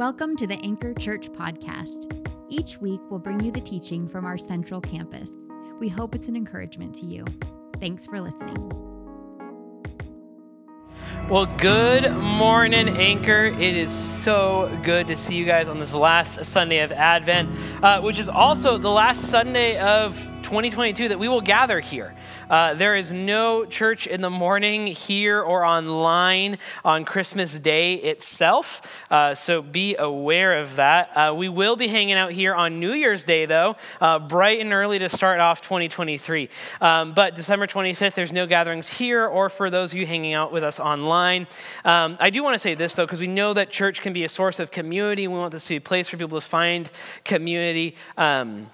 Welcome to the Anchor Church podcast. Each week, we'll bring you the teaching from our central campus. We hope it's an encouragement to you. Thanks for listening. Well, good morning, Anchor. It is so good to see you guys on this last Sunday of Advent, uh, which is also the last Sunday of 2022 that we will gather here. Uh, there is no church in the morning here or online on Christmas Day itself, uh, so be aware of that. Uh, we will be hanging out here on New Year's Day, though, uh, bright and early to start off 2023. Um, but December 25th, there's no gatherings here or for those of you hanging out with us online. Um, I do want to say this, though, because we know that church can be a source of community. We want this to be a place for people to find community. Um,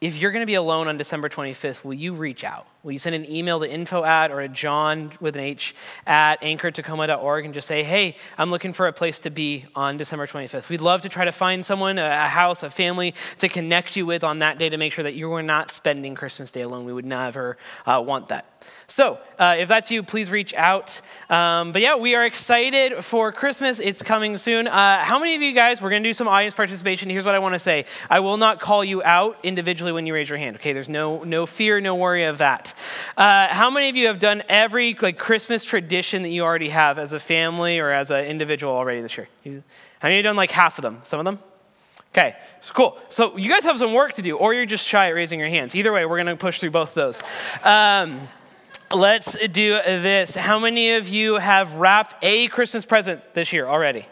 if you're going to be alone on December 25th, will you reach out? Will you send an email to info at or a John with an H at anchortacoma.org and just say, hey, I'm looking for a place to be on December 25th? We'd love to try to find someone, a house, a family to connect you with on that day to make sure that you are not spending Christmas Day alone. We would never uh, want that. So, uh, if that's you, please reach out. Um, but yeah, we are excited for Christmas. It's coming soon. Uh, how many of you guys, we're going to do some audience participation. Here's what I want to say I will not call you out individually when you raise your hand, okay? There's no, no fear, no worry of that. Uh, how many of you have done every like Christmas tradition that you already have as a family or as an individual already this year? You, how many you done like half of them? Some of them? Okay, cool. So you guys have some work to do, or you're just shy at raising your hands. Either way, we're going to push through both of those. Um, let's do this. How many of you have wrapped a Christmas present this year already?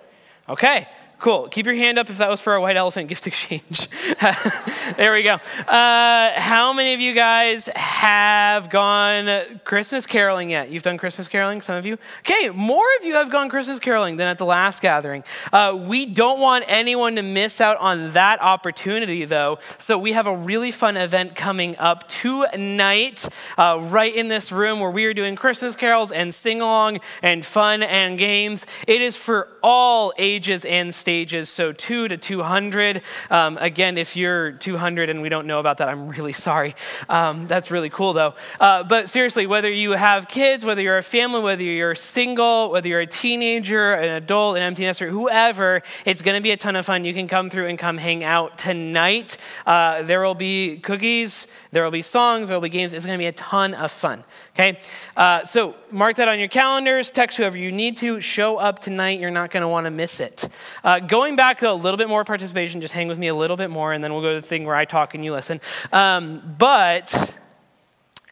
Okay, Cool. Keep your hand up if that was for a white elephant gift exchange. there we go. Uh, how many of you guys have gone Christmas caroling yet? You've done Christmas caroling, some of you? Okay, more of you have gone Christmas caroling than at the last gathering. Uh, we don't want anyone to miss out on that opportunity, though. So we have a really fun event coming up tonight, uh, right in this room where we are doing Christmas carols and sing along and fun and games. It is for all ages and stages stages, so 2 to 200. Um, again, if you're 200 and we don't know about that, I'm really sorry. Um, that's really cool, though. Uh, but seriously, whether you have kids, whether you're a family, whether you're single, whether you're a teenager, an adult, an empty nester, whoever, it's going to be a ton of fun. You can come through and come hang out tonight. Uh, there will be cookies, there will be songs, there will be games. It's going to be a ton of fun. Okay? Uh, so mark that on your calendars, text whoever you need to, show up tonight. You're not going to want to miss it. Uh, going back to a little bit more participation, just hang with me a little bit more, and then we'll go to the thing where I talk and you listen. Um, but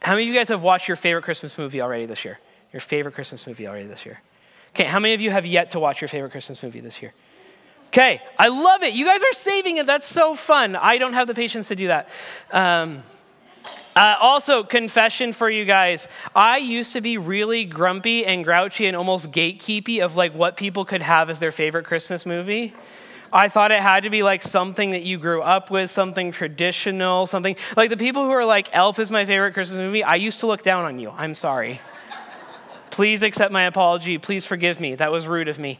how many of you guys have watched your favorite Christmas movie already this year? Your favorite Christmas movie already this year? Okay, how many of you have yet to watch your favorite Christmas movie this year? Okay, I love it. You guys are saving it. That's so fun. I don't have the patience to do that. Um, uh, also, confession for you guys. I used to be really grumpy and grouchy and almost gatekeepy of like what people could have as their favorite Christmas movie. I thought it had to be like something that you grew up with, something traditional, something like the people who are like, Elf is my favorite Christmas movie. I used to look down on you. I'm sorry. Please accept my apology. Please forgive me. That was rude of me.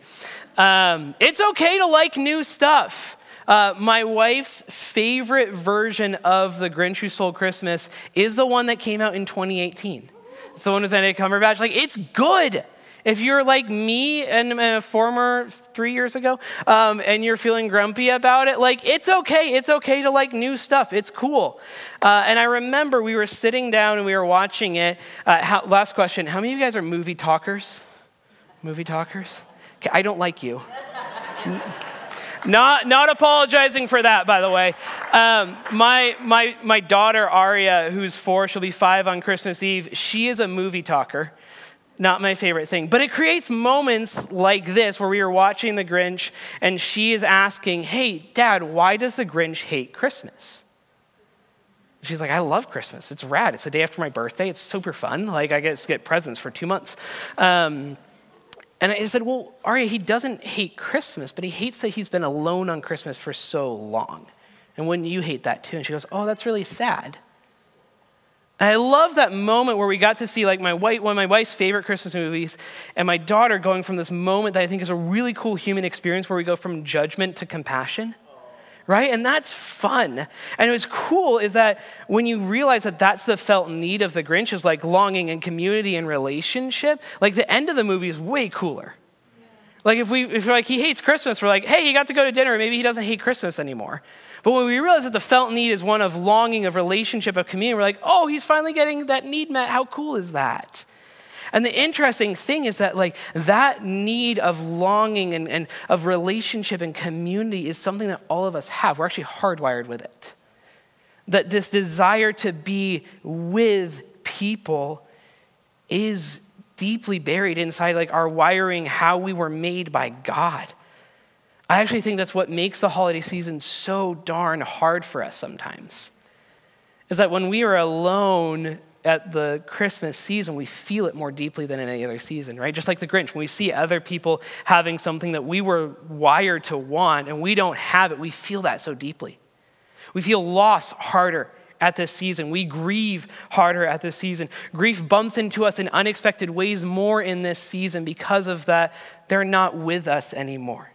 Um, it's okay to like new stuff. Uh, my wife's favorite version of The Grinch Who Stole Christmas is the one that came out in 2018. It's the one with Benedict Cumberbatch. Like, it's good. If you're like me and a former three years ago, um, and you're feeling grumpy about it, like it's okay. It's okay to like new stuff. It's cool. Uh, and I remember we were sitting down and we were watching it. Uh, how, last question: How many of you guys are movie talkers? Movie talkers? I don't like you. Not, not apologizing for that, by the way. Um, my, my, my daughter, Aria, who's four, she'll be five on Christmas Eve, she is a movie talker. Not my favorite thing. But it creates moments like this where we are watching The Grinch and she is asking, Hey, dad, why does The Grinch hate Christmas? She's like, I love Christmas. It's rad. It's the day after my birthday. It's super fun. Like, I get to get presents for two months. Um, and I said, Well, Arya, he doesn't hate Christmas, but he hates that he's been alone on Christmas for so long. And wouldn't you hate that too? And she goes, Oh, that's really sad. And I love that moment where we got to see like my wife, one of my wife's favorite Christmas movies, and my daughter going from this moment that I think is a really cool human experience where we go from judgment to compassion right? And that's fun. And what's cool is that when you realize that that's the felt need of the Grinch is like longing and community and relationship, like the end of the movie is way cooler. Like if we if we're like he hates Christmas, we're like, hey, he got to go to dinner, maybe he doesn't hate Christmas anymore. But when we realize that the felt need is one of longing, of relationship, of community, we're like, oh, he's finally getting that need met. How cool is that? And the interesting thing is that, like, that need of longing and, and of relationship and community is something that all of us have. We're actually hardwired with it. That this desire to be with people is deeply buried inside, like, our wiring, how we were made by God. I actually think that's what makes the holiday season so darn hard for us sometimes. Is that when we are alone at the Christmas season, we feel it more deeply than in any other season, right? Just like the Grinch, when we see other people having something that we were wired to want and we don't have it, we feel that so deeply. We feel loss harder at this season. We grieve harder at this season. Grief bumps into us in unexpected ways more in this season because of that. They're not with us anymore.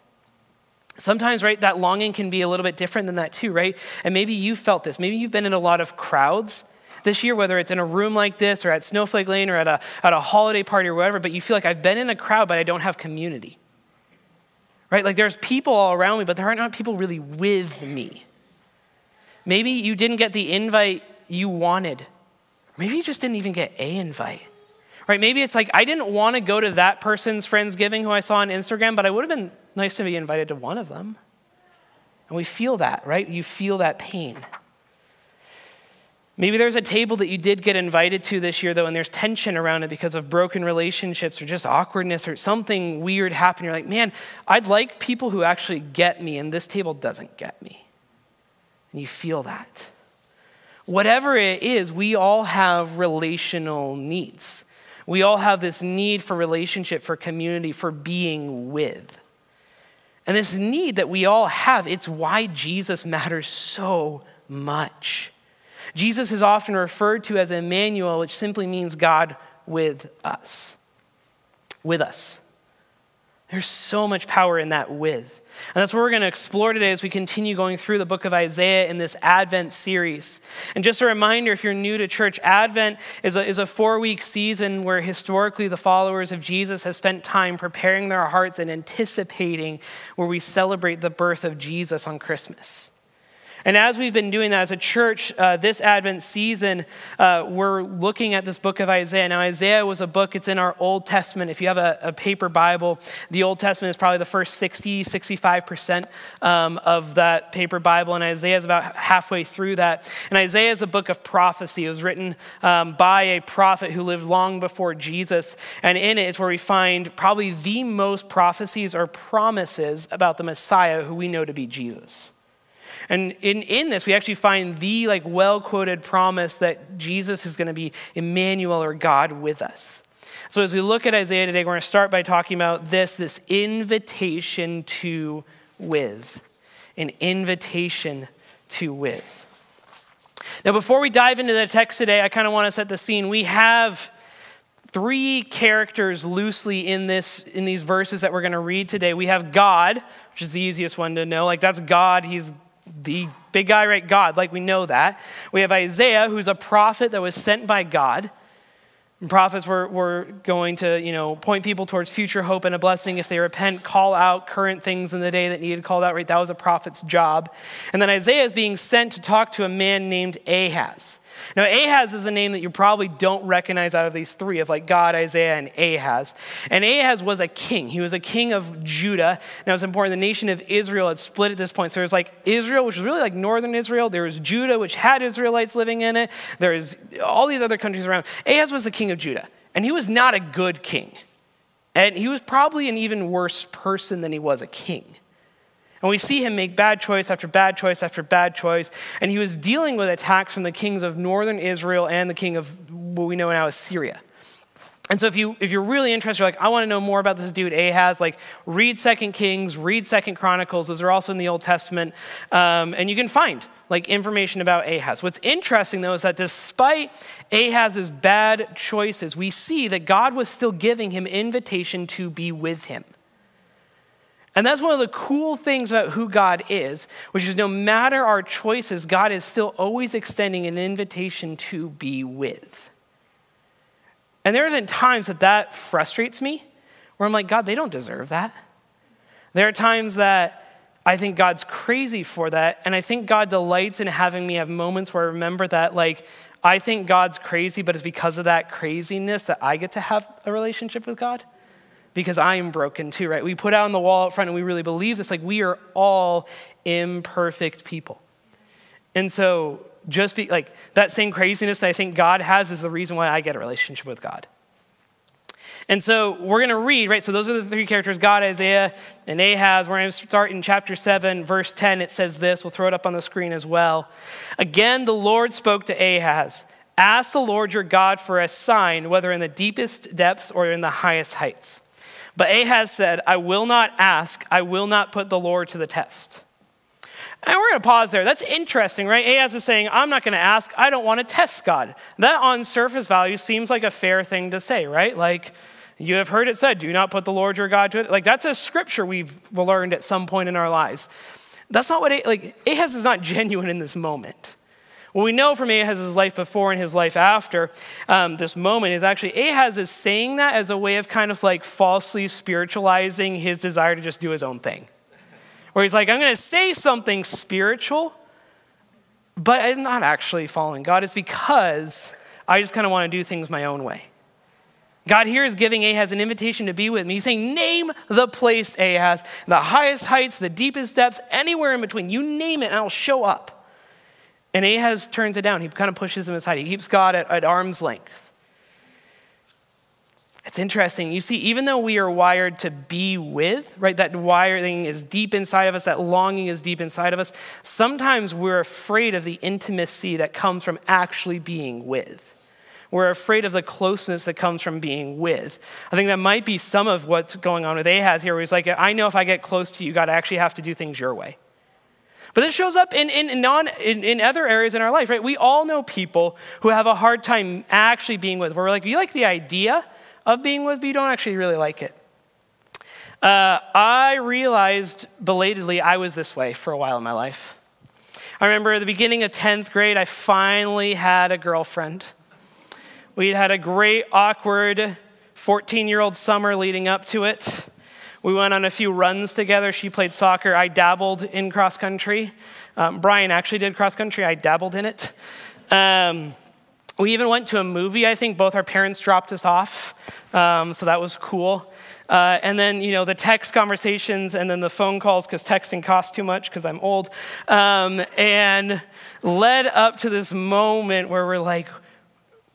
Sometimes, right, that longing can be a little bit different than that too, right? And maybe you felt this. Maybe you've been in a lot of crowds this year, whether it's in a room like this or at Snowflake Lane or at a, at a holiday party or whatever, but you feel like I've been in a crowd, but I don't have community. Right? Like there's people all around me, but there are not people really with me. Maybe you didn't get the invite you wanted. Maybe you just didn't even get a invite. Right? Maybe it's like I didn't want to go to that person's Friendsgiving who I saw on Instagram, but I would have been nice to be invited to one of them. And we feel that, right? You feel that pain. Maybe there's a table that you did get invited to this year, though, and there's tension around it because of broken relationships or just awkwardness or something weird happened. You're like, man, I'd like people who actually get me, and this table doesn't get me. And you feel that. Whatever it is, we all have relational needs. We all have this need for relationship, for community, for being with. And this need that we all have, it's why Jesus matters so much. Jesus is often referred to as Emmanuel, which simply means God with us. With us. There's so much power in that with. And that's what we're going to explore today as we continue going through the book of Isaiah in this Advent series. And just a reminder if you're new to church, Advent is a, is a four week season where historically the followers of Jesus have spent time preparing their hearts and anticipating where we celebrate the birth of Jesus on Christmas. And as we've been doing that as a church, uh, this Advent season, uh, we're looking at this book of Isaiah. Now, Isaiah was a book, it's in our Old Testament. If you have a, a paper Bible, the Old Testament is probably the first 60, 65% um, of that paper Bible, and Isaiah is about halfway through that. And Isaiah is a book of prophecy. It was written um, by a prophet who lived long before Jesus. And in it is where we find probably the most prophecies or promises about the Messiah who we know to be Jesus. And in, in this, we actually find the like well-quoted promise that Jesus is going to be Emmanuel or God with us. So as we look at Isaiah today, we're going to start by talking about this, this invitation to with. An invitation to with. Now, before we dive into the text today, I kind of want to set the scene. We have three characters loosely in this in these verses that we're going to read today. We have God, which is the easiest one to know. Like that's God. He's the big guy, right? God, like we know that. We have Isaiah, who's a prophet that was sent by God. And prophets were, were going to, you know, point people towards future hope and a blessing if they repent, call out current things in the day that needed called out, right? That was a prophet's job. And then Isaiah is being sent to talk to a man named Ahaz. Now, Ahaz is a name that you probably don't recognize out of these three of like God, Isaiah, and Ahaz. And Ahaz was a king. He was a king of Judah. Now, it's important, the nation of Israel had split at this point. So there's like Israel, which was really like northern Israel. There was Judah, which had Israelites living in it. There's all these other countries around. Ahaz was the king of Judah, and he was not a good king. And he was probably an even worse person than he was a king. And we see him make bad choice after bad choice after bad choice. And he was dealing with attacks from the kings of northern Israel and the king of what we know now as Syria. And so if you if you're really interested, you're like, I want to know more about this dude Ahaz, like read Second Kings, read Second Chronicles. Those are also in the Old Testament, um, and you can find like information about Ahaz. What's interesting though is that despite Ahaz's bad choices, we see that God was still giving him invitation to be with him. And that's one of the cool things about who God is, which is no matter our choices, God is still always extending an invitation to be with. And there are times that that frustrates me, where I'm like, God, they don't deserve that. There are times that I think God's crazy for that. And I think God delights in having me have moments where I remember that, like, I think God's crazy, but it's because of that craziness that I get to have a relationship with God because I am broken too, right? We put out on the wall up front and we really believe this like we are all imperfect people. And so just be like that same craziness that I think God has is the reason why I get a relationship with God. And so we're going to read, right? So those are the three characters God, Isaiah, and Ahaz. We're going to start in chapter 7, verse 10. It says this. We'll throw it up on the screen as well. Again, the Lord spoke to Ahaz Ask the Lord your God for a sign, whether in the deepest depths or in the highest heights. But Ahaz said, I will not ask, I will not put the Lord to the test. And we're going to pause there. That's interesting, right? Ahaz is saying, I'm not going to ask, I don't want to test God. That on surface value seems like a fair thing to say, right? Like, you have heard it said, do not put the Lord your God to it. Like, that's a scripture we've learned at some point in our lives. That's not what, like, Ahaz is not genuine in this moment. What we know from Ahaz's life before and his life after um, this moment is actually Ahaz is saying that as a way of kind of like falsely spiritualizing his desire to just do his own thing. Where he's like, I'm going to say something spiritual, but I'm not actually following God. It's because I just kind of want to do things my own way. God here is giving Ahaz an invitation to be with me. He's saying, Name the place, Ahaz, the highest heights, the deepest depths, anywhere in between. You name it, and I'll show up. And Ahaz turns it down. He kind of pushes him aside. He keeps God at, at arm's length. It's interesting. You see, even though we are wired to be with, right, that wiring is deep inside of us, that longing is deep inside of us, sometimes we're afraid of the intimacy that comes from actually being with. We're afraid of the closeness that comes from being with. I think that might be some of what's going on with Ahaz here, where he's like, I know if I get close to you, God, I actually have to do things your way. But this shows up in, in, non, in, in other areas in our life, right? We all know people who have a hard time actually being with, where we're like, you like the idea of being with, but you don't actually really like it. Uh, I realized belatedly I was this way for a while in my life. I remember at the beginning of 10th grade, I finally had a girlfriend. We had had a great, awkward 14 year old summer leading up to it. We went on a few runs together. She played soccer. I dabbled in cross country. Um, Brian actually did cross country. I dabbled in it. Um, we even went to a movie. I think both our parents dropped us off, um, so that was cool. Uh, and then, you know, the text conversations and then the phone calls because texting costs too much because I'm old. Um, and led up to this moment where we're like,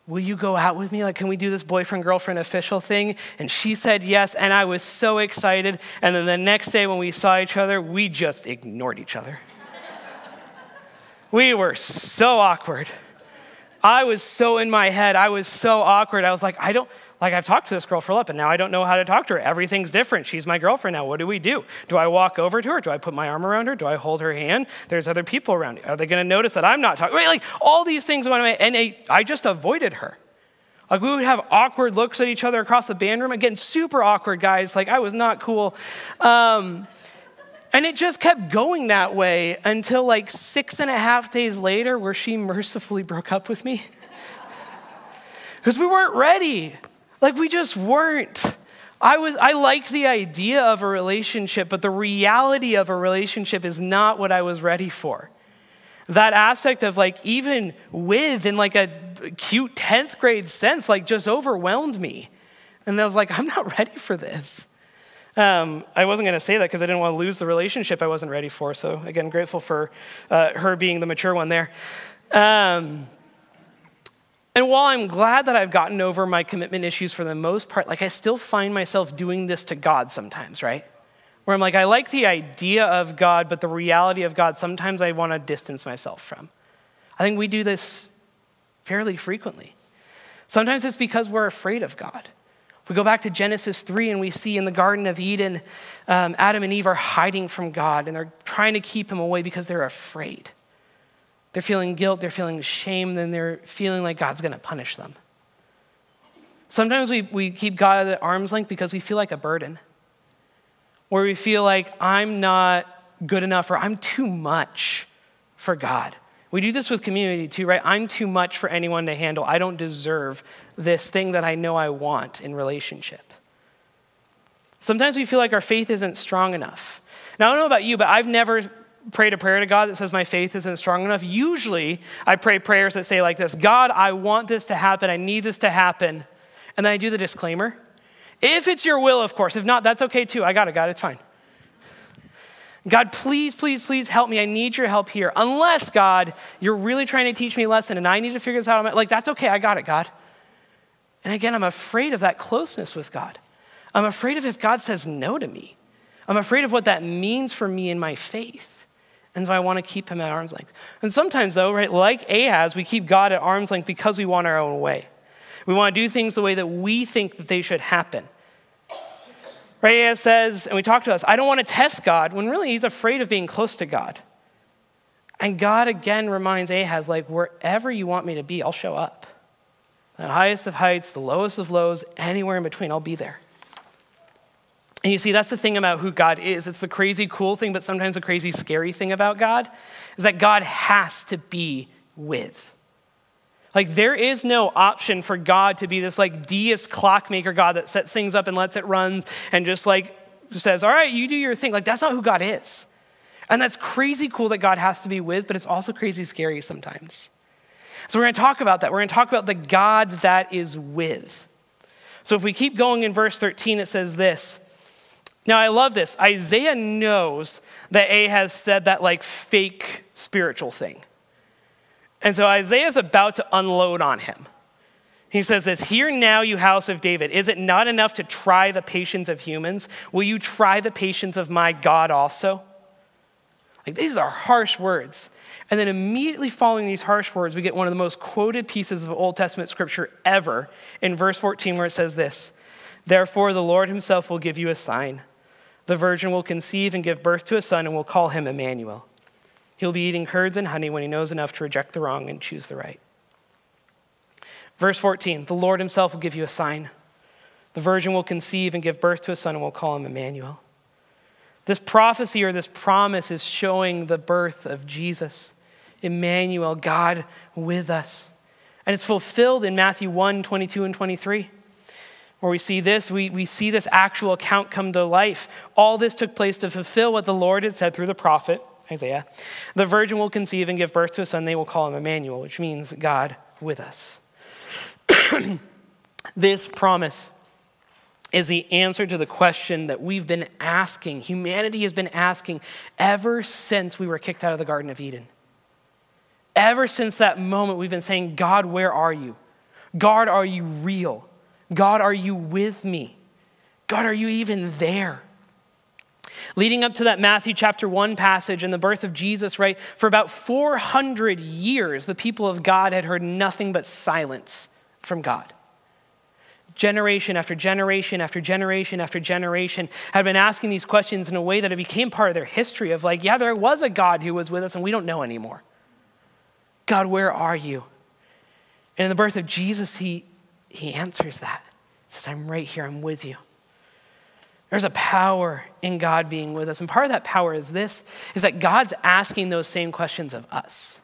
Will you go out with me? Like, can we do this boyfriend girlfriend official thing? And she said yes, and I was so excited. And then the next day when we saw each other, we just ignored each other. we were so awkward. I was so in my head. I was so awkward. I was like, I don't, like I've talked to this girl for a little, but now I don't know how to talk to her. Everything's different. She's my girlfriend now. What do we do? Do I walk over to her? Do I put my arm around her? Do I hold her hand? There's other people around. Are they going to notice that I'm not talking? Like all these things went away, and I just avoided her. Like we would have awkward looks at each other across the band room. Again, super awkward, guys. Like I was not cool. Um, and it just kept going that way until like six and a half days later, where she mercifully broke up with me. Because we weren't ready. Like we just weren't. I was I liked the idea of a relationship, but the reality of a relationship is not what I was ready for. That aspect of like even with in like a cute 10th grade sense, like just overwhelmed me. And I was like, I'm not ready for this. Um, I wasn't going to say that because I didn't want to lose the relationship I wasn't ready for. So, again, grateful for uh, her being the mature one there. Um, and while I'm glad that I've gotten over my commitment issues for the most part, like I still find myself doing this to God sometimes, right? Where I'm like, I like the idea of God, but the reality of God, sometimes I want to distance myself from. I think we do this fairly frequently. Sometimes it's because we're afraid of God. If we go back to Genesis 3 and we see in the Garden of Eden, um, Adam and Eve are hiding from God and they're trying to keep him away because they're afraid. They're feeling guilt, they're feeling shame, then they're feeling like God's going to punish them. Sometimes we, we keep God at arm's length because we feel like a burden, where we feel like I'm not good enough or I'm too much for God. We do this with community too, right? I'm too much for anyone to handle. I don't deserve this thing that I know I want in relationship. Sometimes we feel like our faith isn't strong enough. Now, I don't know about you, but I've never prayed a prayer to God that says my faith isn't strong enough. Usually, I pray prayers that say like this God, I want this to happen. I need this to happen. And then I do the disclaimer. If it's your will, of course. If not, that's okay too. I got it, God. It's fine. God, please, please, please help me. I need your help here. Unless, God, you're really trying to teach me a lesson and I need to figure this out. Like, that's okay. I got it, God. And again, I'm afraid of that closeness with God. I'm afraid of if God says no to me. I'm afraid of what that means for me in my faith. And so I want to keep him at arm's length. And sometimes, though, right, like Ahaz, we keep God at arm's length because we want our own way. We want to do things the way that we think that they should happen. Right? Ahaz says, and we talk to us, I don't want to test God, when really he's afraid of being close to God. And God again reminds Ahaz, like, wherever you want me to be, I'll show up. The highest of heights, the lowest of lows, anywhere in between, I'll be there. And you see, that's the thing about who God is. It's the crazy cool thing, but sometimes the crazy scary thing about God is that God has to be with. Like, there is no option for God to be this like deist clockmaker God that sets things up and lets it run and just like says, All right, you do your thing. Like, that's not who God is. And that's crazy cool that God has to be with, but it's also crazy scary sometimes. So, we're going to talk about that. We're going to talk about the God that is with. So, if we keep going in verse 13, it says this. Now, I love this. Isaiah knows that Ahaz said that like fake spiritual thing. And so Isaiah is about to unload on him. He says this Hear now, you house of David. Is it not enough to try the patience of humans? Will you try the patience of my God also? Like, these are harsh words. And then immediately following these harsh words, we get one of the most quoted pieces of Old Testament scripture ever in verse 14, where it says this Therefore, the Lord himself will give you a sign. The virgin will conceive and give birth to a son, and will call him Emmanuel. He'll be eating curds and honey when he knows enough to reject the wrong and choose the right. Verse 14 The Lord himself will give you a sign. The virgin will conceive and give birth to a son, and will call him Emmanuel. This prophecy or this promise is showing the birth of Jesus, Emmanuel, God with us. And it's fulfilled in Matthew 1 22 and 23 where we see this, we, we see this actual account come to life. All this took place to fulfill what the Lord had said through the prophet Isaiah. The virgin will conceive and give birth to a son. They will call him Emmanuel, which means God with us. this promise is the answer to the question that we've been asking, humanity has been asking ever since we were kicked out of the Garden of Eden. Ever since that moment, we've been saying, God, where are you? God, are you real? God, are you with me? God, are you even there? Leading up to that Matthew chapter 1 passage and the birth of Jesus, right, for about 400 years, the people of God had heard nothing but silence from God. Generation after generation after generation after generation had been asking these questions in a way that it became part of their history of like, yeah, there was a God who was with us and we don't know anymore. God, where are you? And in the birth of Jesus, he, he answers that. He says, I'm right here, I'm with you. There's a power in God being with us. And part of that power is this is that God's asking those same questions of us.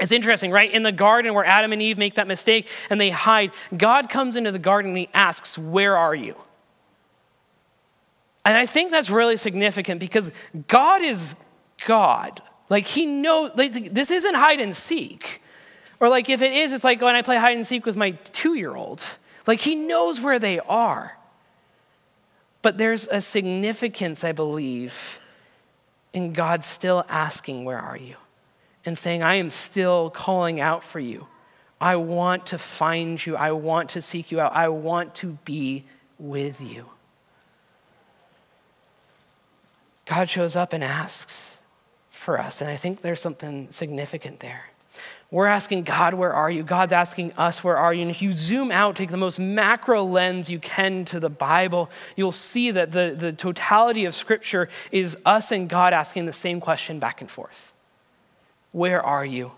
It's interesting, right? In the garden where Adam and Eve make that mistake and they hide, God comes into the garden and he asks, Where are you? And I think that's really significant because God is God. Like he knows, like, this isn't hide and seek. Or like if it is, it's like oh, when I play hide and seek with my two year old. Like he knows where they are. But there's a significance, I believe, in God still asking, Where are you? And saying, I am still calling out for you. I want to find you. I want to seek you out. I want to be with you. God shows up and asks for us. And I think there's something significant there. We're asking God, where are you? God's asking us, where are you? And if you zoom out, take the most macro lens you can to the Bible, you'll see that the, the totality of Scripture is us and God asking the same question back and forth Where are you?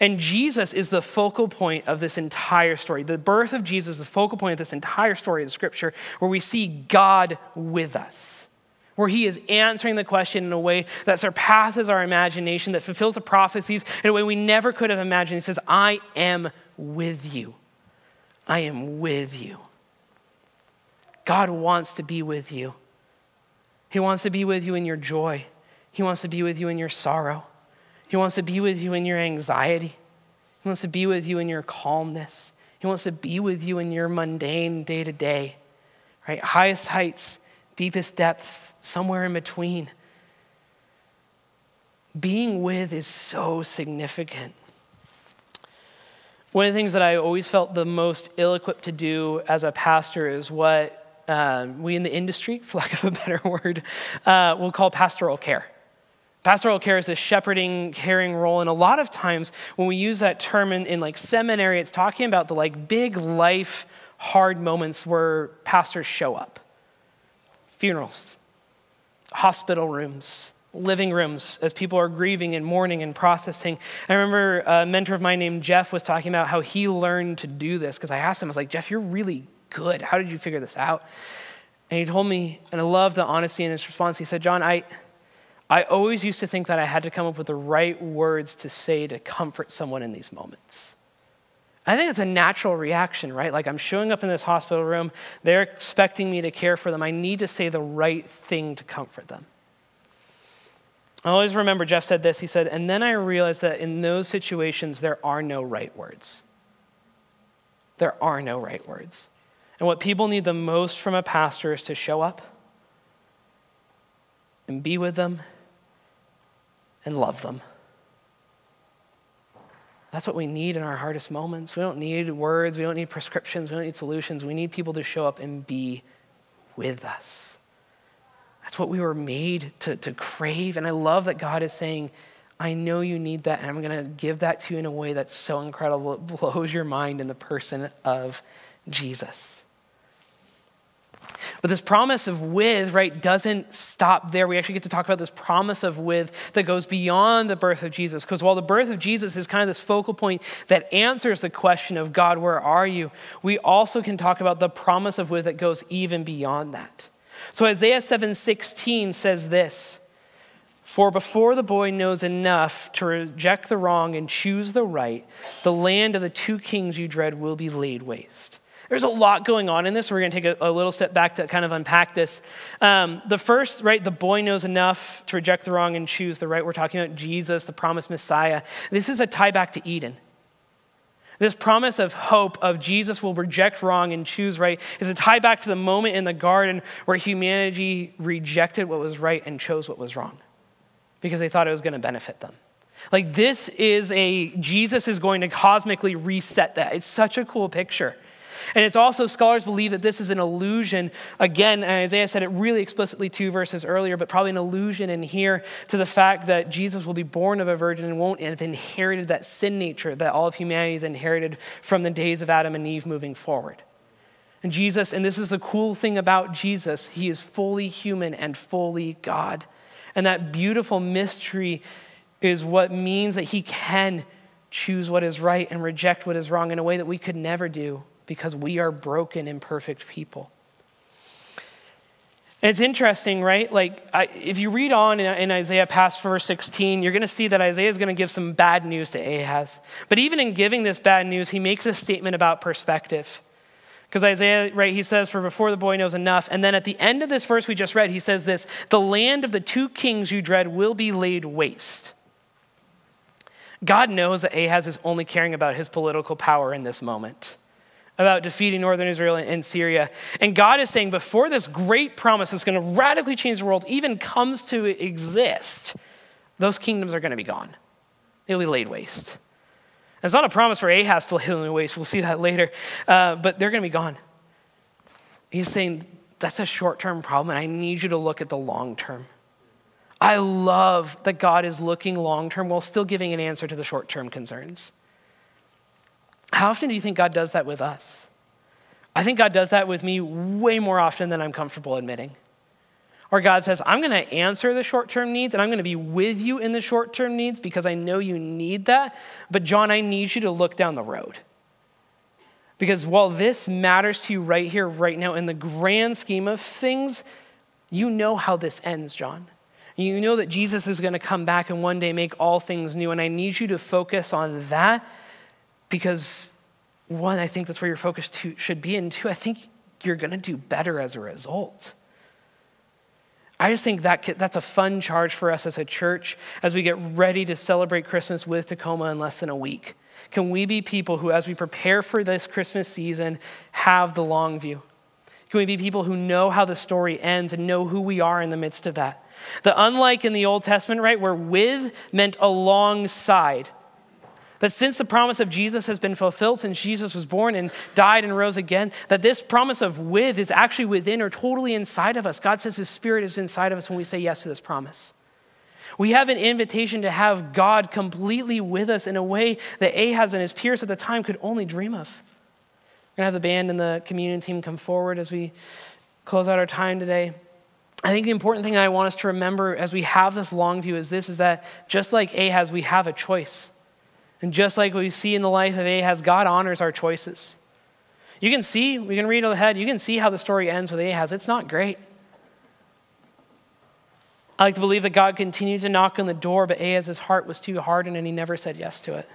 And Jesus is the focal point of this entire story. The birth of Jesus is the focal point of this entire story in Scripture, where we see God with us where he is answering the question in a way that surpasses our imagination, that fulfills the prophecies in a way we never could have imagined. He says, I am with you. I am with you. God wants to be with you. He wants to be with you in your joy. He wants to be with you in your sorrow. He wants to be with you in your anxiety. He wants to be with you in your calmness. He wants to be with you in your mundane day to day, right? Highest heights, deepest depths, somewhere in between. Being with is so significant. One of the things that I always felt the most ill equipped to do as a pastor is what um, we in the industry, for lack of a better word, uh, will call pastoral care. Pastoral care is this shepherding, caring role, and a lot of times when we use that term in, in like seminary, it's talking about the like big life, hard moments where pastors show up. Funerals, hospital rooms, living rooms as people are grieving and mourning and processing. I remember a mentor of mine named Jeff was talking about how he learned to do this because I asked him, I was like, Jeff, you're really good. How did you figure this out? And he told me, and I love the honesty in his response. He said, John, I, I always used to think that I had to come up with the right words to say to comfort someone in these moments. I think it's a natural reaction, right? Like I'm showing up in this hospital room, they're expecting me to care for them. I need to say the right thing to comfort them. I always remember Jeff said this. He said, and then I realized that in those situations, there are no right words. There are no right words. And what people need the most from a pastor is to show up and be with them and love them. That's what we need in our hardest moments. We don't need words, we don't need prescriptions, we don't need solutions. We need people to show up and be with us. That's what we were made to, to crave. And I love that God is saying, I know you need that, and I'm going to give that to you in a way that's so incredible. It blows your mind in the person of Jesus. But this promise of with, right, doesn't stop there. We actually get to talk about this promise of with that goes beyond the birth of Jesus. Because while the birth of Jesus is kind of this focal point that answers the question of God, where are you? We also can talk about the promise of with that goes even beyond that. So Isaiah 7:16 says this, "For before the boy knows enough to reject the wrong and choose the right, the land of the two kings you dread will be laid waste." There's a lot going on in this. We're going to take a, a little step back to kind of unpack this. Um, the first, right, the boy knows enough to reject the wrong and choose the right. We're talking about Jesus, the promised Messiah. This is a tie back to Eden. This promise of hope of Jesus will reject wrong and choose right is a tie back to the moment in the garden where humanity rejected what was right and chose what was wrong because they thought it was going to benefit them. Like this is a Jesus is going to cosmically reset that. It's such a cool picture. And it's also, scholars believe that this is an allusion, again, Isaiah said it really explicitly two verses earlier, but probably an allusion in here to the fact that Jesus will be born of a virgin and won't have inherited that sin nature that all of humanity has inherited from the days of Adam and Eve moving forward. And Jesus, and this is the cool thing about Jesus, he is fully human and fully God. And that beautiful mystery is what means that he can choose what is right and reject what is wrong in a way that we could never do because we are broken, imperfect people. And it's interesting, right? Like, I, if you read on in, in Isaiah past verse 16, you're going to see that Isaiah is going to give some bad news to Ahaz. But even in giving this bad news, he makes a statement about perspective. Because Isaiah, right, he says, For before the boy knows enough. And then at the end of this verse we just read, he says this The land of the two kings you dread will be laid waste. God knows that Ahaz is only caring about his political power in this moment about defeating northern Israel and Syria. And God is saying, before this great promise that's going to radically change the world even comes to exist, those kingdoms are going to be gone. They'll be laid waste. And it's not a promise for Ahaz to lay them waste. We'll see that later. Uh, but they're going to be gone. He's saying, that's a short term problem, and I need you to look at the long term. I love that God is looking long term while still giving an answer to the short term concerns. How often do you think God does that with us? I think God does that with me way more often than I'm comfortable admitting. Or God says, I'm going to answer the short term needs and I'm going to be with you in the short term needs because I know you need that. But, John, I need you to look down the road. Because while this matters to you right here, right now, in the grand scheme of things, you know how this ends, John. You know that Jesus is going to come back and one day make all things new. And I need you to focus on that because, one, I think that's where your focus to, should be. And two, I think you're going to do better as a result. I just think that that's a fun charge for us as a church as we get ready to celebrate Christmas with Tacoma in less than a week. Can we be people who, as we prepare for this Christmas season, have the long view? Can we be people who know how the story ends and know who we are in the midst of that? The unlike in the Old Testament, right, where with meant alongside. That since the promise of Jesus has been fulfilled, since Jesus was born and died and rose again, that this promise of with is actually within or totally inside of us. God says His Spirit is inside of us when we say yes to this promise. We have an invitation to have God completely with us in a way that Ahaz and his peers at the time could only dream of. We're going to have the band and the communion team come forward as we close out our time today. I think the important thing I want us to remember as we have this long view is this is that just like Ahaz, we have a choice. And just like we see in the life of Ahaz, God honors our choices. You can see, we can read ahead, you can see how the story ends with Ahaz. It's not great. I like to believe that God continued to knock on the door, but Ahaz's heart was too hardened and he never said yes to it.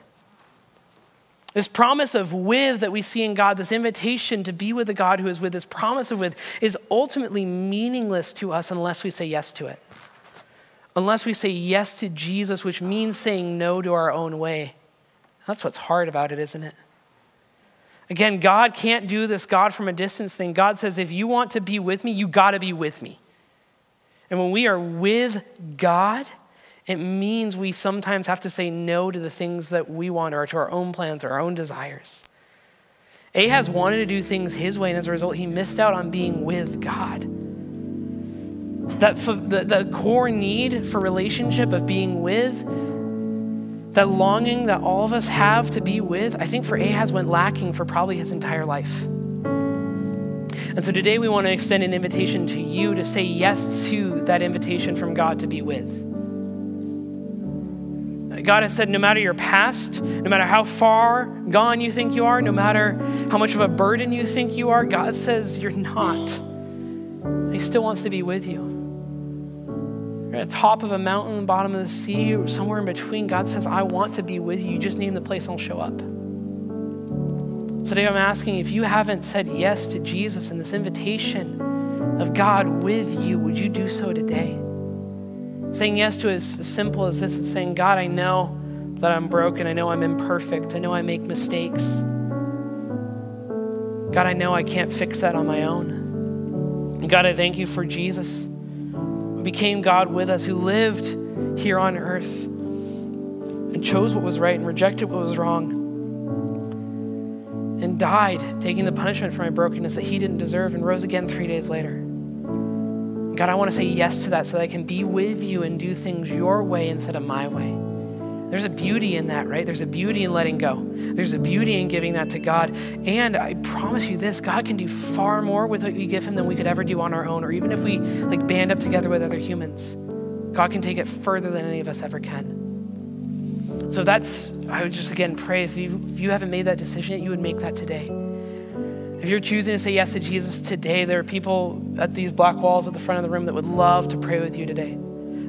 This promise of with that we see in God, this invitation to be with the God who is with, this promise of with, is ultimately meaningless to us unless we say yes to it. Unless we say yes to Jesus, which means saying no to our own way. That's what's hard about it, isn't it? Again, God can't do this God from a distance thing. God says, if you want to be with me, you got to be with me. And when we are with God, it means we sometimes have to say no to the things that we want or to our own plans or our own desires. Ahaz wanted to do things his way, and as a result, he missed out on being with God. That the, the core need for relationship of being with, that longing that all of us have to be with, I think for Ahaz went lacking for probably his entire life. And so today we want to extend an invitation to you to say yes to that invitation from God to be with. God has said no matter your past, no matter how far gone you think you are, no matter how much of a burden you think you are, God says you're not. He still wants to be with you. You're at the top of a mountain, bottom of the sea, or somewhere in between. God says, I want to be with you. You just name the place, and I'll show up. So today I'm asking if you haven't said yes to Jesus and this invitation of God with you, would you do so today? Saying yes to is as simple as this it's saying, God, I know that I'm broken. I know I'm imperfect. I know I make mistakes. God, I know I can't fix that on my own. And God, I thank you for Jesus, became God with us, who lived here on earth and chose what was right and rejected what was wrong and died, taking the punishment for my brokenness that he didn't deserve, and rose again three days later. God, I want to say yes to that so that I can be with you and do things your way instead of my way. There's a beauty in that, right? There's a beauty in letting go. There's a beauty in giving that to God. And I promise you this, God can do far more with what we give him than we could ever do on our own, or even if we like band up together with other humans. God can take it further than any of us ever can. So that's, I would just again pray if you, if you haven't made that decision you would make that today. If you're choosing to say yes to Jesus today, there are people at these black walls at the front of the room that would love to pray with you today.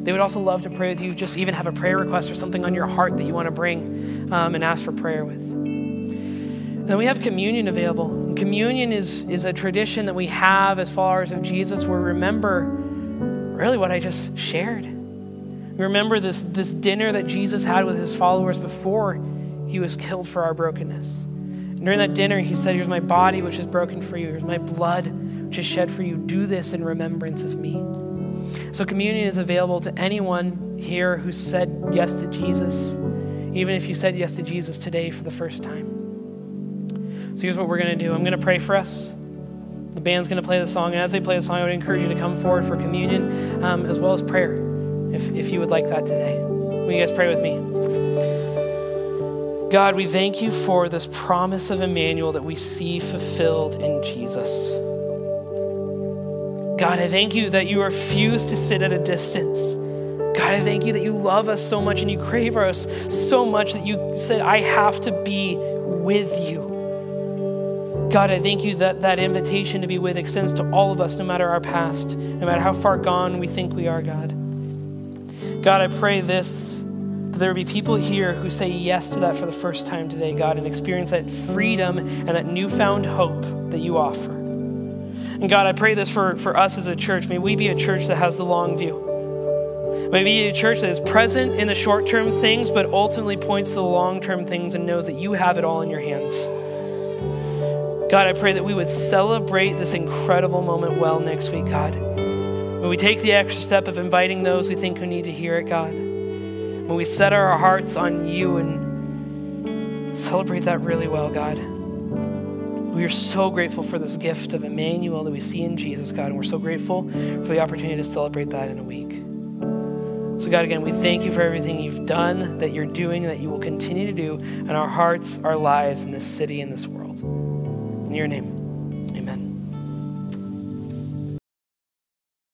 They would also love to pray with you, just even have a prayer request or something on your heart that you want to bring um, and ask for prayer with. And then we have communion available. communion is, is a tradition that we have as followers of Jesus where we remember really what I just shared We remember this, this dinner that Jesus had with his followers before he was killed for our brokenness. And during that dinner, he said, Here's my body, which is broken for you. Here's my blood, which is shed for you. Do this in remembrance of me. So, communion is available to anyone here who said yes to Jesus, even if you said yes to Jesus today for the first time. So, here's what we're going to do I'm going to pray for us. The band's going to play the song. And as they play the song, I would encourage you to come forward for communion um, as well as prayer if, if you would like that today. Will you guys pray with me? God, we thank you for this promise of Emmanuel that we see fulfilled in Jesus. God, I thank you that you refuse to sit at a distance. God, I thank you that you love us so much and you crave us so much that you said, I have to be with you. God, I thank you that that invitation to be with extends to all of us, no matter our past, no matter how far gone we think we are, God. God, I pray this that there be people here who say yes to that for the first time today, God, and experience that freedom and that newfound hope that you offer. And God, I pray this for, for us as a church. May we be a church that has the long view. May we be a church that is present in the short term things, but ultimately points to the long term things and knows that you have it all in your hands. God, I pray that we would celebrate this incredible moment well next week, God. When we take the extra step of inviting those we think who need to hear it, God. When we set our hearts on you and celebrate that really well, God. We are so grateful for this gift of Emmanuel that we see in Jesus, God, and we're so grateful for the opportunity to celebrate that in a week. So, God, again, we thank you for everything you've done, that you're doing, that you will continue to do in our hearts, our lives, in this city, in this world. In your name.